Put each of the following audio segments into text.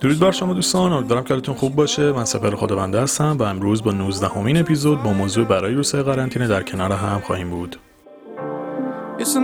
درود بر شما دوستان امیدوارم که حالتون خوب باشه. من سپر خداونده هستم و امروز با 19 همین اپیزود با موضوع برای روسای قرنطینه در کنار هم خواهیم بود. It's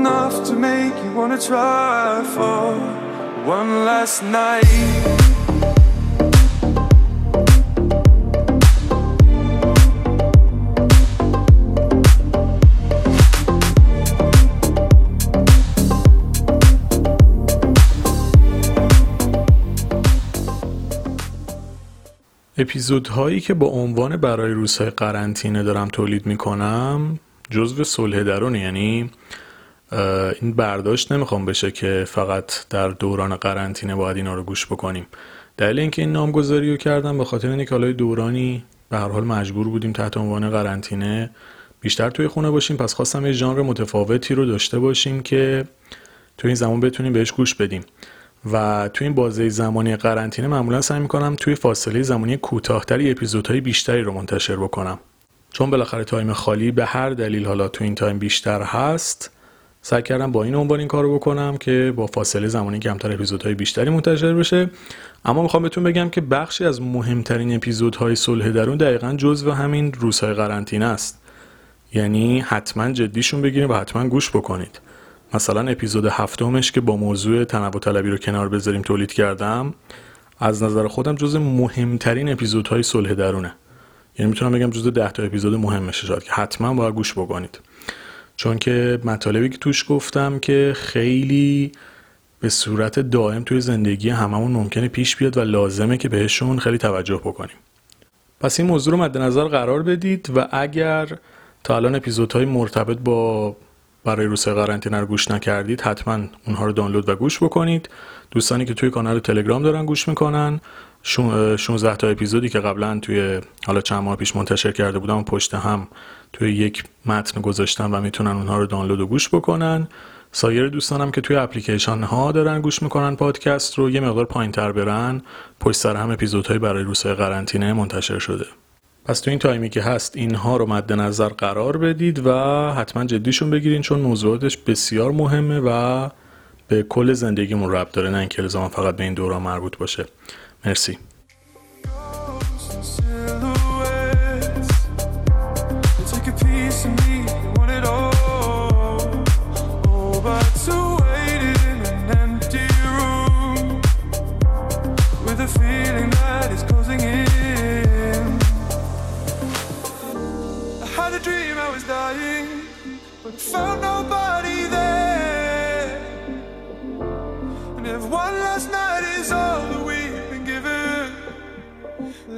اپیزودهایی که با عنوان برای روزهای قرنطینه دارم تولید می‌کنم جزو صلح درون یعنی این برداشت نمی‌خوام بشه که فقط در دوران قرنطینه باید اینا رو گوش بکنیم. دلیل اینکه این نامگذاری رو کردم به خاطر اینکه حالا دورانی به هر حال مجبور بودیم تحت عنوان قرنطینه بیشتر توی خونه باشیم. پس خواستم یه ژانر متفاوتی رو داشته باشیم که توی این زمان بتونیم بهش گوش بدیم. و توی این بازه زمانی قرنطینه معمولا سعی می‌کنم توی فاصله زمانی کوتاهتری اپیزودهای بیشتری رو منتشر بکنم. چون بالاخره time خالی به هر دلیل حالا تو این time بیشتر هست سعی کردم با این عنوان این کارو بکنم که با فاصله زمانی کمتر اپیزودهای بیشتری منتشر بشه. اما می‌خوام بهتون بگم که بخشی از مهمترین اپیزودهای صلح درون دقیقا جزو همین روزهای قرنطینه است. یعنی حتما جدیشون بگیریم و حتما گوش بکنید. مثلا اپیزود هفتمش که با موضوع تنوع طلبی رو کنار بذاریم تولید کردم از نظر خودم جز مهمترین اپیزودهای صلح درونه. یعنی می‌تونم بگم جز ده تا اپیزود مهمشه شد که حتما باید گوش بکنید. چون که مطالبی که توش گفتم که خیلی به صورت دائم توی زندگی هممون ممکنه پیش بیاد و لازمه که بهشون خیلی توجه بکنیم. پس این موضوع رو مد نظر قرار بدید و اگر تا الان اپیزودهای مرتبط با برای روسه قرنطینه رو گوش نکردید حتما اونها رو دانلود و گوش بکنید. دوستانی که توی کانال تلگرام دارن گوش می‌کنن. 16 تا اپیزودی که قبلا توی حالا چند ماه پیش منتشر کرده بودم پشت هم توی یک متن گذاشتم و می‌تونن اونها رو دانلود و گوش بکنن. سایر دوستانم که توی اپلیکیشن ها دارن گوش می‌کنن پادکست رو یه مقدار پایین تر برن. پشت سر هم اپیزودهای برای روسای قرنطینه منتشر شده. پس تو این تایمی که هست اینها رو مد نظر قرار بدید و حتما جدیشون بگیرین چون موضوعاتش بسیار مهمه و به کل زندگیمون ربط داره نه اینکه فقط به این دوران مربوط باشه. مرسی.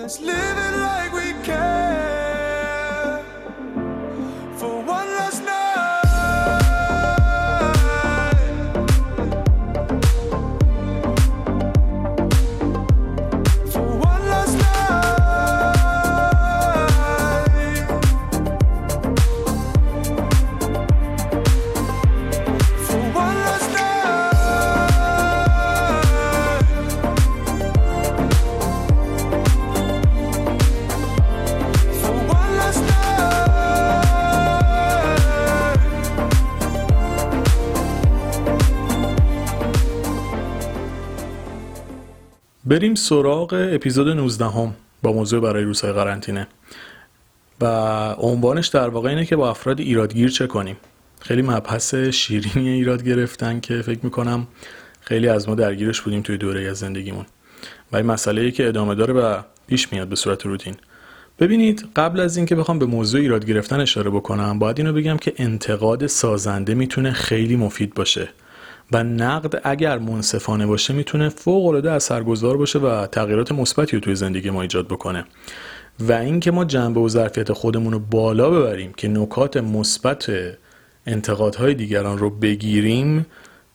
It like we can. بریم سراغ اپیزود 19 هم با موضوع برای روزهای قرنطینه. و عنوانش در واقع اینه که با افراد ایرادگیر چه کنیم. خیلی مبحث شیرینی ایراد گرفتن که فکر می‌کنم خیلی از ما درگیرش بودیم توی دوره از زندگیمون. و این مسئله ای که ادامه داره و پیش میاد به صورت روتین. ببینید قبل از اینکه بخوام به موضوع ایراد گرفتن اشاره بکنم باید اینو بگم که انتقاد سازنده می‌تونه خیلی مفید باشه. و نقد اگر منصفانه باشه می‌تونه فوق العاده اثرگذار باشه و تغییرات مثبتی رو توی زندگی ما ایجاد بکنه. و اینکه ما جنبه و ظرفیت خودمون رو بالا ببریم که نکات مثبت انتقادهای دیگران رو بگیریم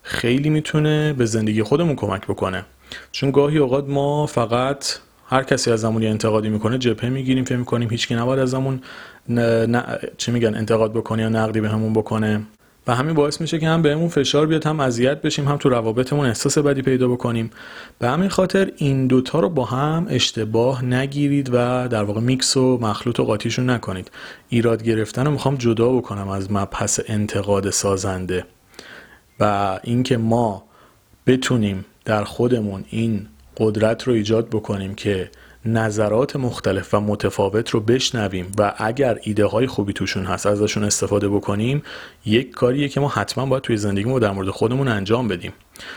خیلی می‌تونه به زندگی خودمون کمک بکنه. چون گاهی اوقات ما فقط هر کسی از زمانی انتقادی می‌کنه جبهه می‌گیریم فکر می‌کنیم هیچکی نباید از زمون چه میگن انتقاد بکنه یا نقدی به همون بکنه. و همین باعث میشه که هم بهمون فشار بیاد هم اذیت بشیم هم تو روابطمون احساس بدی پیدا بکنیم. به همین خاطر این دوتا رو با هم اشتباه نگیرید و در واقع میکس و مخلوط و قاطیشون نکنید. ایراد گرفتن رو می‌خوام جدا بکنم از مبحث انتقاد سازنده. و اینکه ما بتونیم در خودمون این قدرت رو ایجاد بکنیم که نظرات مختلف و متفاوت رو بشنویم و اگر ایده های خوبی توشون هست ازشون استفاده بکنیم یک کاریه که ما حتما باید توی زندگیمون در مورد خودمون انجام بدیم.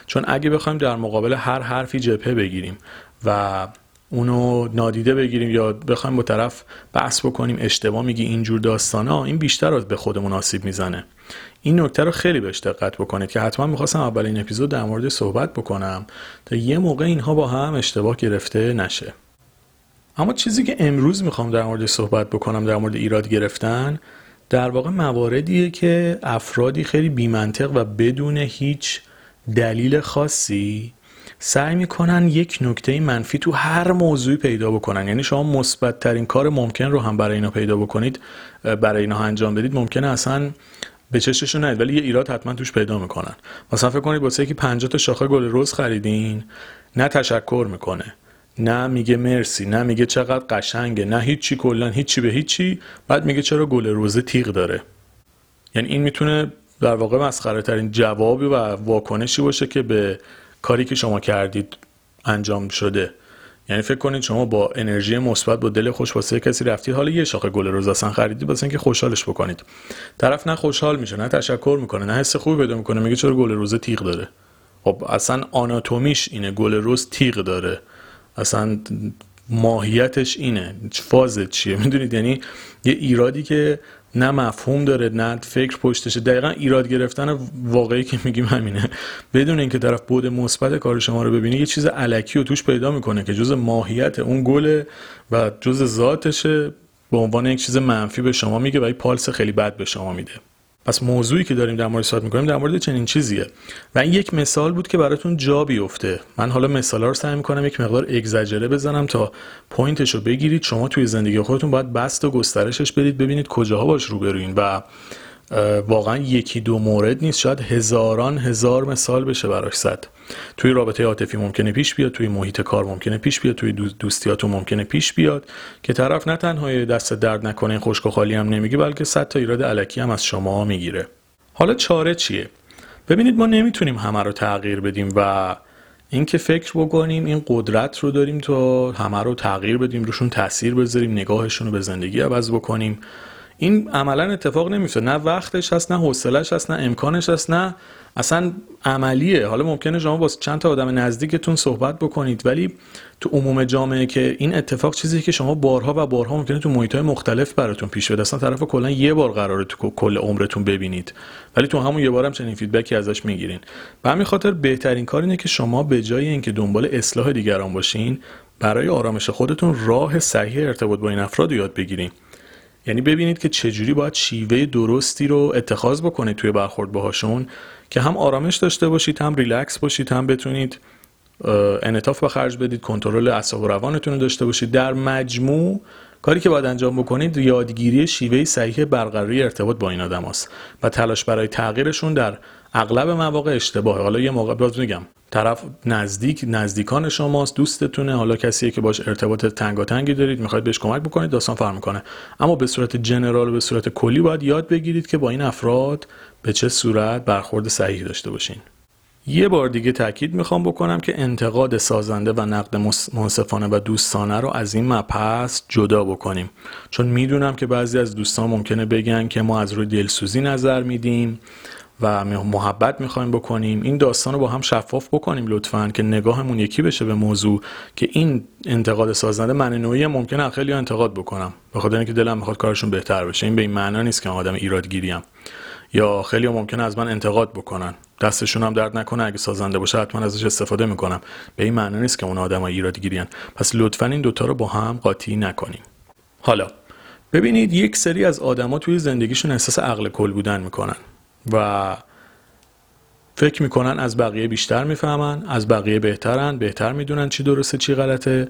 چون اگه بخوایم در مقابل هر حرفی جبهه بگیریم و اونو نادیده بگیریم یا بخوایم با طرف بحث بکنیم اشتباه میگی اینجور داستانا این بیشتر از به خودمون آسیب می‌زنه. این نکته رو خیلی بهش دقت بکنید که حتما می‌خواستم اولین اپیزود در مورد صحبت بکنم تا یه موقع اینها با هم اشتباه گرفته نشه. اما چیزی که امروز می‌خوام در مورد صحبت بکنم در مورد ایراد گرفتن در واقع مواردیه که افرادی خیلی بیمنطق و بدون هیچ دلیل خاصی سعی می‌کنن یک نکته منفی تو هر موضوعی پیدا بکنن. یعنی شما مثبت ترین کار ممکن رو هم برای اینا پیدا بکنید برای اینا انجام بدید ممکنه اصلا به چششون نید ولی یه ایراد حتما توش پیدا می‌کنن. مثلا فکر کنید واسه که 50 تا شاخه گل رز خریدین نه تشکر می‌کنه. نه میگه مرسی نه میگه چقدر قشنگه نه هیچی کلا هیچی به هیچی. بعد میگه چرا گل روزه تیغ داره. یعنی این می‌تونه در واقع مسخره ترین جوابی و واکنشی باشه که به کاری که شما کردید انجام شده. یعنی فکر کنید شما با انرژی مثبت با دل خوش واسه کسی رفتید حالا یه شاخه گل روز اصلا خریدید واسه اینکه خوشحالش بکنید. طرف نه خوشحال میشه نه تشکر می‌کنه نه حس خوبی پیدا می‌کنه میگه چرا گل روز تیغ داره. خب اصلا آناتومیش اینه گل روز تیغ داره. اصلا ماهیتش اینه. فاز چیه؟ می‌دونید؟ یعنی یه ایرادی که نه مفهوم داره نه فکر پشتشه. دقیقا ایراد گرفتن واقعی که میگیم همینه. بدون اینکه طرف بود مثبت کار شما رو ببینی یه چیز علکی رو توش پیدا می‌کنه که جز ماهیت اون گله و جز ذاتشه. به عنوان یک چیز منفی به شما میگه و یک پالس خیلی بد به شما میده. پس موضوعی که داریم در مورد صحبت می‌کنیم در مورد چنین چیزیه. و این یک مثال بود که براتون جا بیفته. من حالا مثالا رو سعی می‌کنم یک مقدار اگزاجره بزنم تا پوینتش رو بگیرید. شما توی زندگی خودتون باید بست و گسترشش بدید ببینید کجاها باش روبروین. و واقعا یکی دو مورد نیست. شاید هزاران هزار مثال بشه براش زد. توی رابطه عاطفی ممکنه پیش بیاد توی محیط کار ممکنه پیش بیاد توی دوستیاتون ممکنه پیش بیاد. که طرف نه تنها دست درد نکنه خشک و خالی هم نمیگه بلکه صد تا ایراد علکی هم از شما می‌گیره. حالا چاره چیه؟ ببینید ما نمی‌تونیم همه رو تغییر بدیم و اینکه فکر بکنیم این قدرت رو داریم تا همه رو تغییر بدیم روشون تاثیر بذاریم نگاهشون رو به زندگی عوض بکنیم. این عملا اتفاق نمیفته نه وقتش هست نه حوصلش هست نه امکانش هست نه اصلا عملیه. حالا ممکنه شما با چند تا آدم نزدیکتون صحبت بکنید ولی تو عموم جامعه که این اتفاق چیزی که شما بارها و بارها ممکنه تو محیط مختلف براتون پیش بده اصلا طرف کلا یه بار قراره تو کل عمرتون ببینید. ولی تو همون یه بارم چنین feedback ی ازش می‌گیرین. به همین خاطر بهترین کار اینه که شما به جای اینکه دنبال اصلاح دیگران باشین برای آرامش خودتون راه صحیح ارتباط با این افراد یاد بگیرین. یعنی ببینید که چجوری باید شیوه درستی رو اتخاذ بکنید توی برخورد باهاشون که هم آرامش داشته باشید هم ریلکس باشید هم بتونید انعطاف به خرج بدید کنترل اعصاب و روانتون رو داشته باشید. در مجموع کاری که باید انجام بکنید یادگیری شیوه صحیح برقراری ارتباط با این آدم هست و تلاش برای تغییرشون در اغلب مواقع اشتباهه. حالا یه موقع باز میگم طرف نزدیک نزدیکان شماست دوستتونه حالا کسیه که باش ارتباط تنگاتنگی دارید می‌خواید بهش کمک بکنید داستان فرق می‌کنه. اما به صورت جنرال و به صورت کلی باید یاد بگیرید که با این افراد به چه صورت برخورد صحیح داشته باشین. یه بار دیگه تاکید می‌خوام بکنم که انتقاد سازنده و نقد منصفانه و دوستانه رو از این مپس جدا بکنیم. چون می‌دونم که بعضی از دوستان ممکنه بگن که ما از روی دلسوزی نظر میدیم و محبت می‌خوایم بکنیم. این داستان رو با هم شفاف بکنیم لطفا که نگاهمون یکی بشه به موضوع که این انتقاد سازنده من نوعی ممکنه خیلی انتقاد بکنم. به خاطر اینکه دلم می‌خواد کارشون بهتر بشه. این به این معنا نیست که آدم ایرادگیریم. یا خیلی ممکنه از من انتقاد بکنن. دستشون هم درد نکنه. اگه سازنده باشه حتما ازش استفاده می‌کنم. به این معنی نیست که اون آدم ایرادگیریان پس لطفا این دوتا رو با هم قاطی نکنیم. حالا ببینید یک سری از آدما توی زندگیشون احساس عقل کل بودن می‌کنن و فکر می‌کنن از بقیه بیشتر می‌فهمن از بقیه بهترن بهتر می‌دونن چی درسته چی غلطه.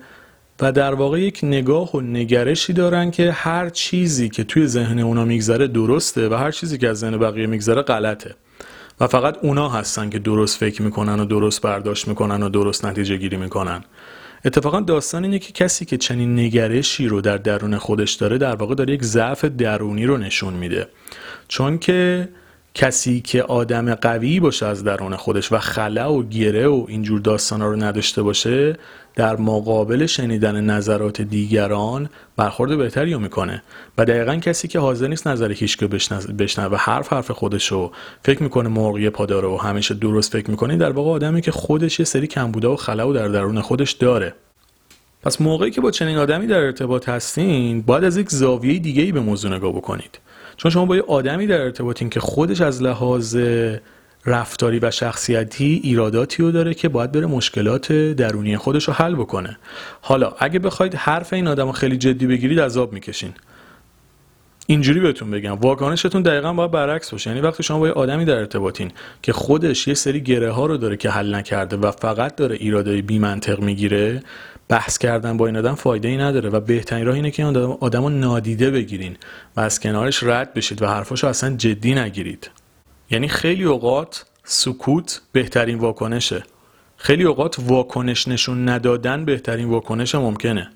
و در واقع یک نگاه و نگرشی دارن که هر چیزی که توی ذهن اونا میگذره درسته و هر چیزی که از ذهن بقیه میگذره غلطه. و فقط اونا هستن که درست فکر می‌کنن و درست برداشت می‌کنن و درست نتیجه گیری می‌کنن. اتفاقا داستان اینه که کسی که چنین نگرشی رو در درون خودش داره در واقع داره یک ضعف درونی رو نشون میده. چون که کسی که آدم قوی باشه از درون خودش و خلا و گره و اینجور داستانا رو نداشته باشه در مقابل شنیدن نظرات دیگران برخورد بهتری می‌کنه. و دقیقا کسی که حاضر نیست نظر هیچ بشنوه و حرف حرف خودش رو فکر می‌کنه مرغی پاداره و همیشه درست فکر می‌کنه در واقع آدمی که خودش یه سری کمبوده و خلا و در درون خودش داره. پس موقعی که با چنین آدمی در ارتباط هستین باید از یک زاویه دیگه ای به موضوع نگاه بکنید. چون شما با یه آدمی در ارتباطین که خودش از لحاظ رفتاری و شخصیتی ایراداتی رو داره که باید بره مشکلات درونی خودش رو حل بکنه. حالا اگه بخواید حرف این آدم رو خیلی جدی بگیرید عذاب می‌کشین. اینجوری بهتون بگم واکنشتون دقیقا باید برعکس باشه. یعنی وقتی شما با یه آدمی در ارتباطین که خودش یه سری گره ها رو داره که حل نکرده و فقط داره ایرادای بی منطق می‌گیره بحث کردن با این آدم فایده ای نداره و بهترین راه اینه که این آدم رو نادیده بگیرین و از کنارش رد بشید و حرفاشو اصلا جدی نگیرید. یعنی خیلی اوقات سکوت بهترین واکنشه. خیلی اوقات واکنش نشون ندادن بهترین واکنش ممکنه.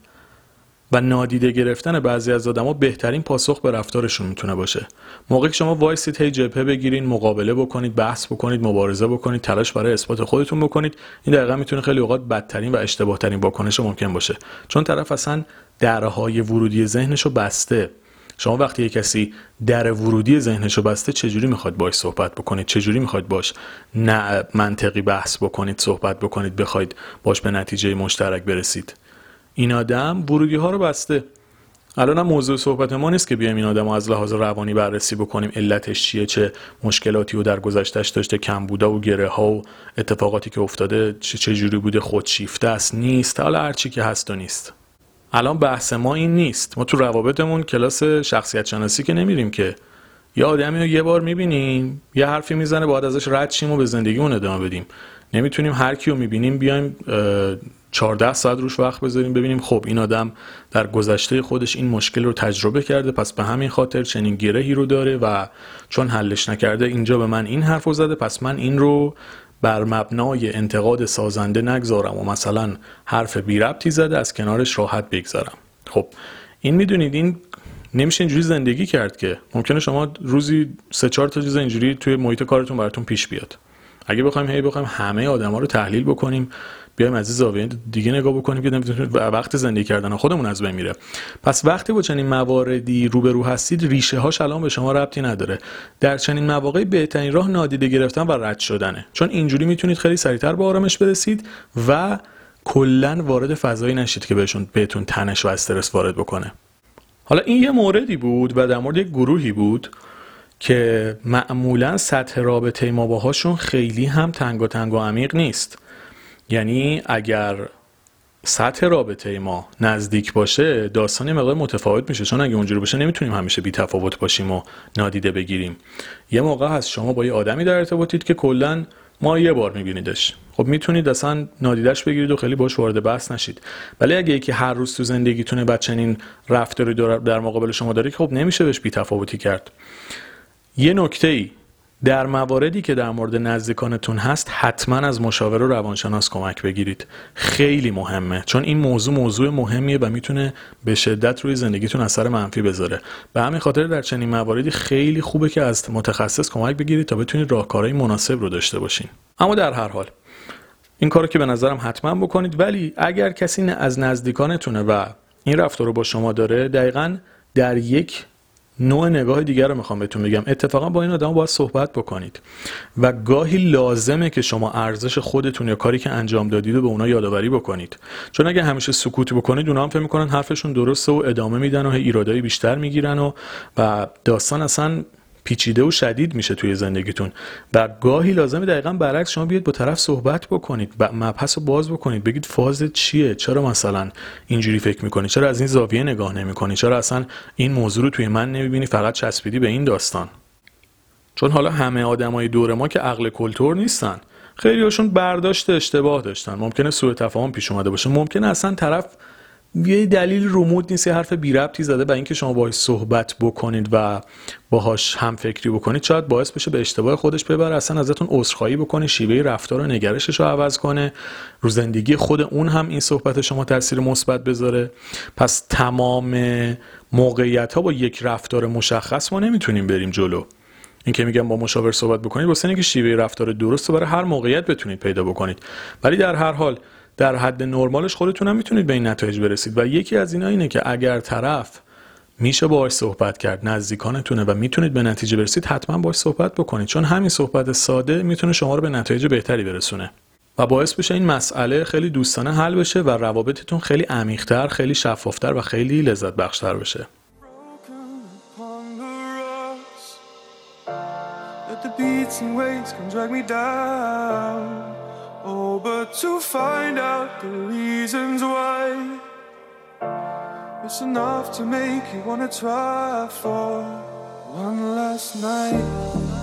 و نادیده گرفتن بعضی از آدما بهترین پاسخ به رفتارشون می‌تونه باشه. موقعی که شما وایسید هی جبهه بگیرین مقابله بکنید بحث بکنید مبارزه بکنید تلاش برای اثبات خودتون بکنید این دقیقا می‌تونه خیلی اوقات بدترین و اشتباه ترین واکنش ممکن باشه. چون طرف اصلا درهای ورودی ذهنشو بسته. شما وقتی یه کسی در ورودی ذهنشو بسته چجوری می‌خواد باش صحبت بکنید؟ چجوری می‌خواد باش نه منطقی بحث بکنید صحبت بکنید بخواید باش به نتیجه مشترک برسید؟ این آدم ورودی ها رو بسته. الان هم موضوع صحبت ما نیست که بیایم این آدم از لحاظ روانی بررسی بکنیم. علتش چیه؟ چه مشکلاتی و در گذشتهش داشته؟ کم بوده و گره ها و اتفاقاتی که افتاده چه, جوری بوده؟ خودشیفته است؟ نیست. حالا هرچی که هست و نیست. الان بحث ما این نیست. ما تو روابطمون کلاس شخصیت شناسی که نمیریم که. یه آدمی رو یه بار می‌بینیم یه حرفی می‌زنه باید ازش رد شیم و به زندگیمون ادامه بدیم. نمی‌تونیم هر کی رو می‌بینیم بیایم 14 ساعت روش وقت بذاریم ببینیم. خب این آدم در گذشته خودش این مشکل رو تجربه کرده پس به همین خاطر چنین گرهی رو داره و چون حلش نکرده اینجا به من این حرف رو زده پس من این رو بر مبنای انتقاد سازنده نگذارم و مثلا حرف بی ربطی زده از کنارش راحت بگذارم. خب این می‌دونید این نمیشه اینجوری زندگی کرد که. ممکنه شما روزی سه چهار تا چیز اینجوری توی محیط کارتون براتون پیش بیاد. اگه بخوایم هی بخوایم همه آدما رو تحلیل بکنیم بیایم از زاویه دیگه نگاه بکنیم که وقت زندگی کردن خودمون از بین میره. پس وقتی با چنین مواردی روبرو هستید ریشه هاش الان به شما ربطی نداره. در چنین مواقعی بهترین راه نادیده گرفتن و رد شدنه. چون اینجوری می‌تونید خیلی سریعتر به آرامش برسید و کلا وارد فضایی نشید که بهشون بهتون تنش و استرس وارد بکنه. حالا این یه موردی بود و در مورد یک گروهی بود. که معمولا سطح رابطه ما باهاشون خیلی هم تنگ و تنگ و عمیق نیست. یعنی اگر سطح رابطه ما نزدیک باشه داستان مقدار متفاوت میشه. چون اگه اونجوری باشه نمی‌تونیم همیشه بی تفاوت باشیم و نادیده بگیریم. یه موقع هست شما با یه آدمی در ارتباطید که کلا ما یه بار میبینیدش. خب می‌تونید اصلا نادیدش بگیرید و خیلی باش وارد بحث نشید. ولی اگه یکی هر روز تو زندگیتونه بعد چنین رفتاری در مقابل شما داره خب نمیشه بهش بی تفاوتی کرد. یه نکته ای در مواردی که در مورد نزدیکانتون هست حتما از مشاور و روانشناس کمک بگیرید. خیلی مهمه. چون این موضوع موضوع مهمیه و می‌تونه به شدت روی زندگیتون اثر منفی بذاره. به همین خاطر در چنین مواردی خیلی خوبه که از متخصص کمک بگیرید تا بتونید راهکارهای مناسب رو داشته باشین. اما در هر حال این کارو که به نظرم حتما بکنید ولی اگر کسی از نزدیکانتونه و این رفتار رو با شما داره دقیقا در یک نوع نگاه دیگر رو می‌خوام بهتون بگم. اتفاقا با این آدم باید صحبت بکنید. و گاهی لازمه که شما ارزش خودتون یا کاری که انجام دادید رو به اونا یادآوری بکنید. چون اگه همیشه سکوت بکنید اونا هم فکر می‌کنن حرفشون درسته و ادامه میدن و ایرادایی بیشتر می‌گیرن و و داستان اصلا پیچیده و شدید میشه توی زندگیتون. و گاهی لازمه دقیقا برعکس شما بیاید با طرف صحبت بکنید و مبحث رو باز بکنید. بگید فاز چیه؟ چرا مثلا اینجوری فکر می‌کنی؟ چرا از این زاویه نگاه نمی‌کنی؟ چرا اصلا این موضوع رو توی من نمی‌بینی؟ فقط چسبیدی به این داستان. چون حالا همه آدمای دور ما که عقل کلتور نیستن. خیلی هاشون برداشت اشتباه داشتن. ممکنه سوء تفاهم پیش اومده باشه. ممکنه اصلا طرف یه دلیل رومود نیست یه حرف بی ربطی زده و اینکه شما باهاش صحبت بکنید و باهاش هم فکری بکنید. شاید باعث بشه به اشتباه خودش ببره اصلا ازتون عذرخواهی بکنه شیوه رفتار و نگرشش رو عوض کنه. رو زندگی خود اون هم این صحبت شما تاثیر مثبت بذاره. پس تمام موقعیت ها با یک رفتار مشخص ما نمی‌تونیم بریم جلو. این که میگم با مشاور صحبت بکنید واسه اینکه شیوه رفتار درست برای هر موقعیت بتونید پیدا بکنید. ولی در هر حال در حد نرمالش خودتون هم می‌تونید به این نتایج برسید و یکی از اینا اینه که اگر طرف میشه باهاش صحبت کرد نزدیکانتونه و می‌تونید به نتیجه برسید حتما باهاش صحبت بکنید. چون همین صحبت ساده می‌تونه شما رو به نتایج بهتری برسونه. و باعث بشه این مسئله خیلی دوستانه حل بشه و روابطتون خیلی عمیقتر خیلی شفافتر و خیلی لذت بخشتر بشه. The beats and waves can drag me down. Oh, but to find out the reasons why, it's enough to make you wanna try for one last night.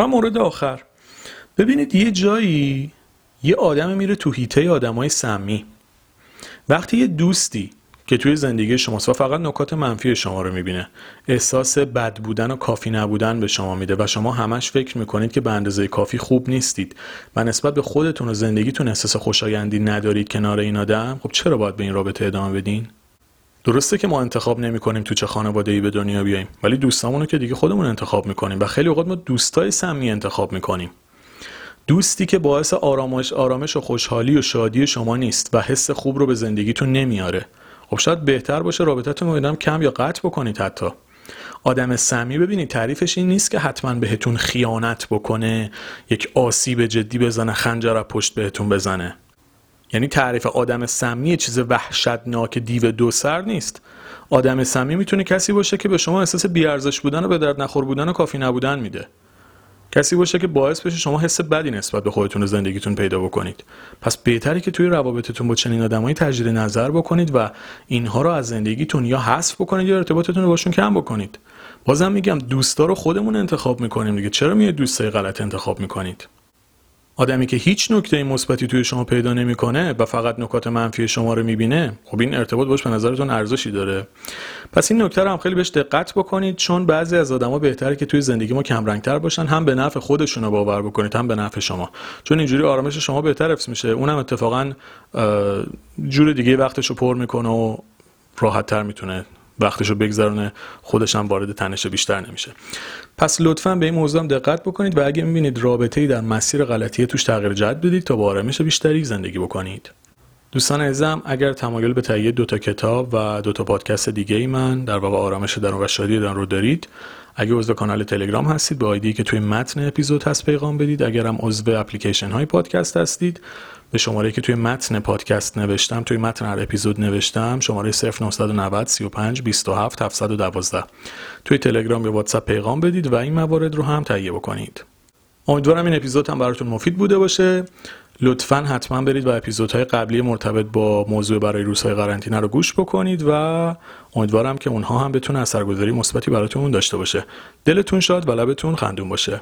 و مورد آخر. ببینید یه جایی یه آدم میره تو هیته آدمای سمی. وقتی یه دوستی که توی زندگی شماست و فقط نکات منفی شما رو می‌بینه احساس بد بودن و کافی نبودن به شما میده و شما همش فکر می‌کنید که به اندازه کافی خوب نیستید و نسبت به خودتون و زندگیتون احساس خوشایندی ندارید کنار این آدم خب چرا باید به این رابطه ادامه بدین؟ درسته که ما انتخاب نمی کنیم تو چه خانواده ای به دنیا بیاییم ولی دوستامونو که دیگه خودمون انتخاب می‌کنیم و خیلی اوقات ما دوستای سمی انتخاب می‌کنیم. دوستی که باعث آرامش آرامش و خوشحالی و شادی شما نیست و حس خوب رو به زندگیتون نمیاره. خب شاید بهتر باشه رابطتون رو کم یا قطع بکنید حتی. آدم سمی ببینید تعریفش این نیست که حتما بهتون خیانت بکنه یک آسیب جدی بزنه خنجر پشت بهتون بزنه. یعنی تعریف آدم سمی چیز وحشتناک دیو دو سر نیست. آدم سمی می‌تونه کسی باشه که به شما احساس بیارزش بودن و به درد نخور بودن و کافی نبودن میده. کسی باشه که باعث بشه شما حس بدی نسبت به خودتون و زندگیتون پیدا بکنید. پس بهتره که توی روابطتون با چنین آدمایی تجدید نظر بکنید و اینها رو از زندگیتون یا حذف بکنید یا ارتباطتون رو باشون کم بکنید. بازم میگم دوستا رو خودمون انتخاب می‌کنیم دیگه. چرا میاد دوستای غلط انتخاب می‌کنید؟ آدمی که هیچ نکته مثبتی توی شما پیدا نمی‌کنه و فقط نکات منفی شما رو می‌بینه خب این ارتباط باش به نظرتون ارزشی داره. پس این نکته رو هم خیلی بهش دقت بکنید چون بعضی از آدما بهتره که توی زندگی ما کم رنگتر باشن هم به نفع خودشون رو باور بکنید هم به نفع شما. چون اینجوری آرامش شما بهتر حفظ میشه. اونم اتفاقا جور دیگه وقتش رو پر می‌کنه و راحت تر می‌تونه وقتشو بگذرونه خودش هم وارد تنش بیشتر نمیشه. پس لطفا به این موضوع هم دقت بکنید و اگه می‌بینید رابطه ای در مسیر غلطی توش تغییر جد بدید تا با آرامش بیشتری زندگی بکنید. دوستان عزیزم اگر تمایل به تهیه دو تا کتاب و دو تا پادکست دیگه ای من در واقع آرامش درون و شادی درون رو دارید اگه عضو کانال تلگرام هستید به آیدی که توی متن اپیزود هست پیغام بدید. اگر هم عضو اپلیکیشن های پادکست هستید به شماره که توی متن پادکست نوشتم توی متن هر اپیزود نوشتم شماره 0990 35 27 712 توی تلگرام یا واتساپ پیغام بدید و این موارد رو هم تهیه بکنید. امیدوارم این اپیزود هم براتون مفید بوده باشه. لطفا حتما برید و اپیزودهای قبلی مرتبط با موضوع برای روزهای قرنطینه رو گوش بکنید و امیدوارم که اونها هم بتونه اثرگذاری مثبتی براتون داشته باشه. دلتون شاد و لبتون خندون باشه.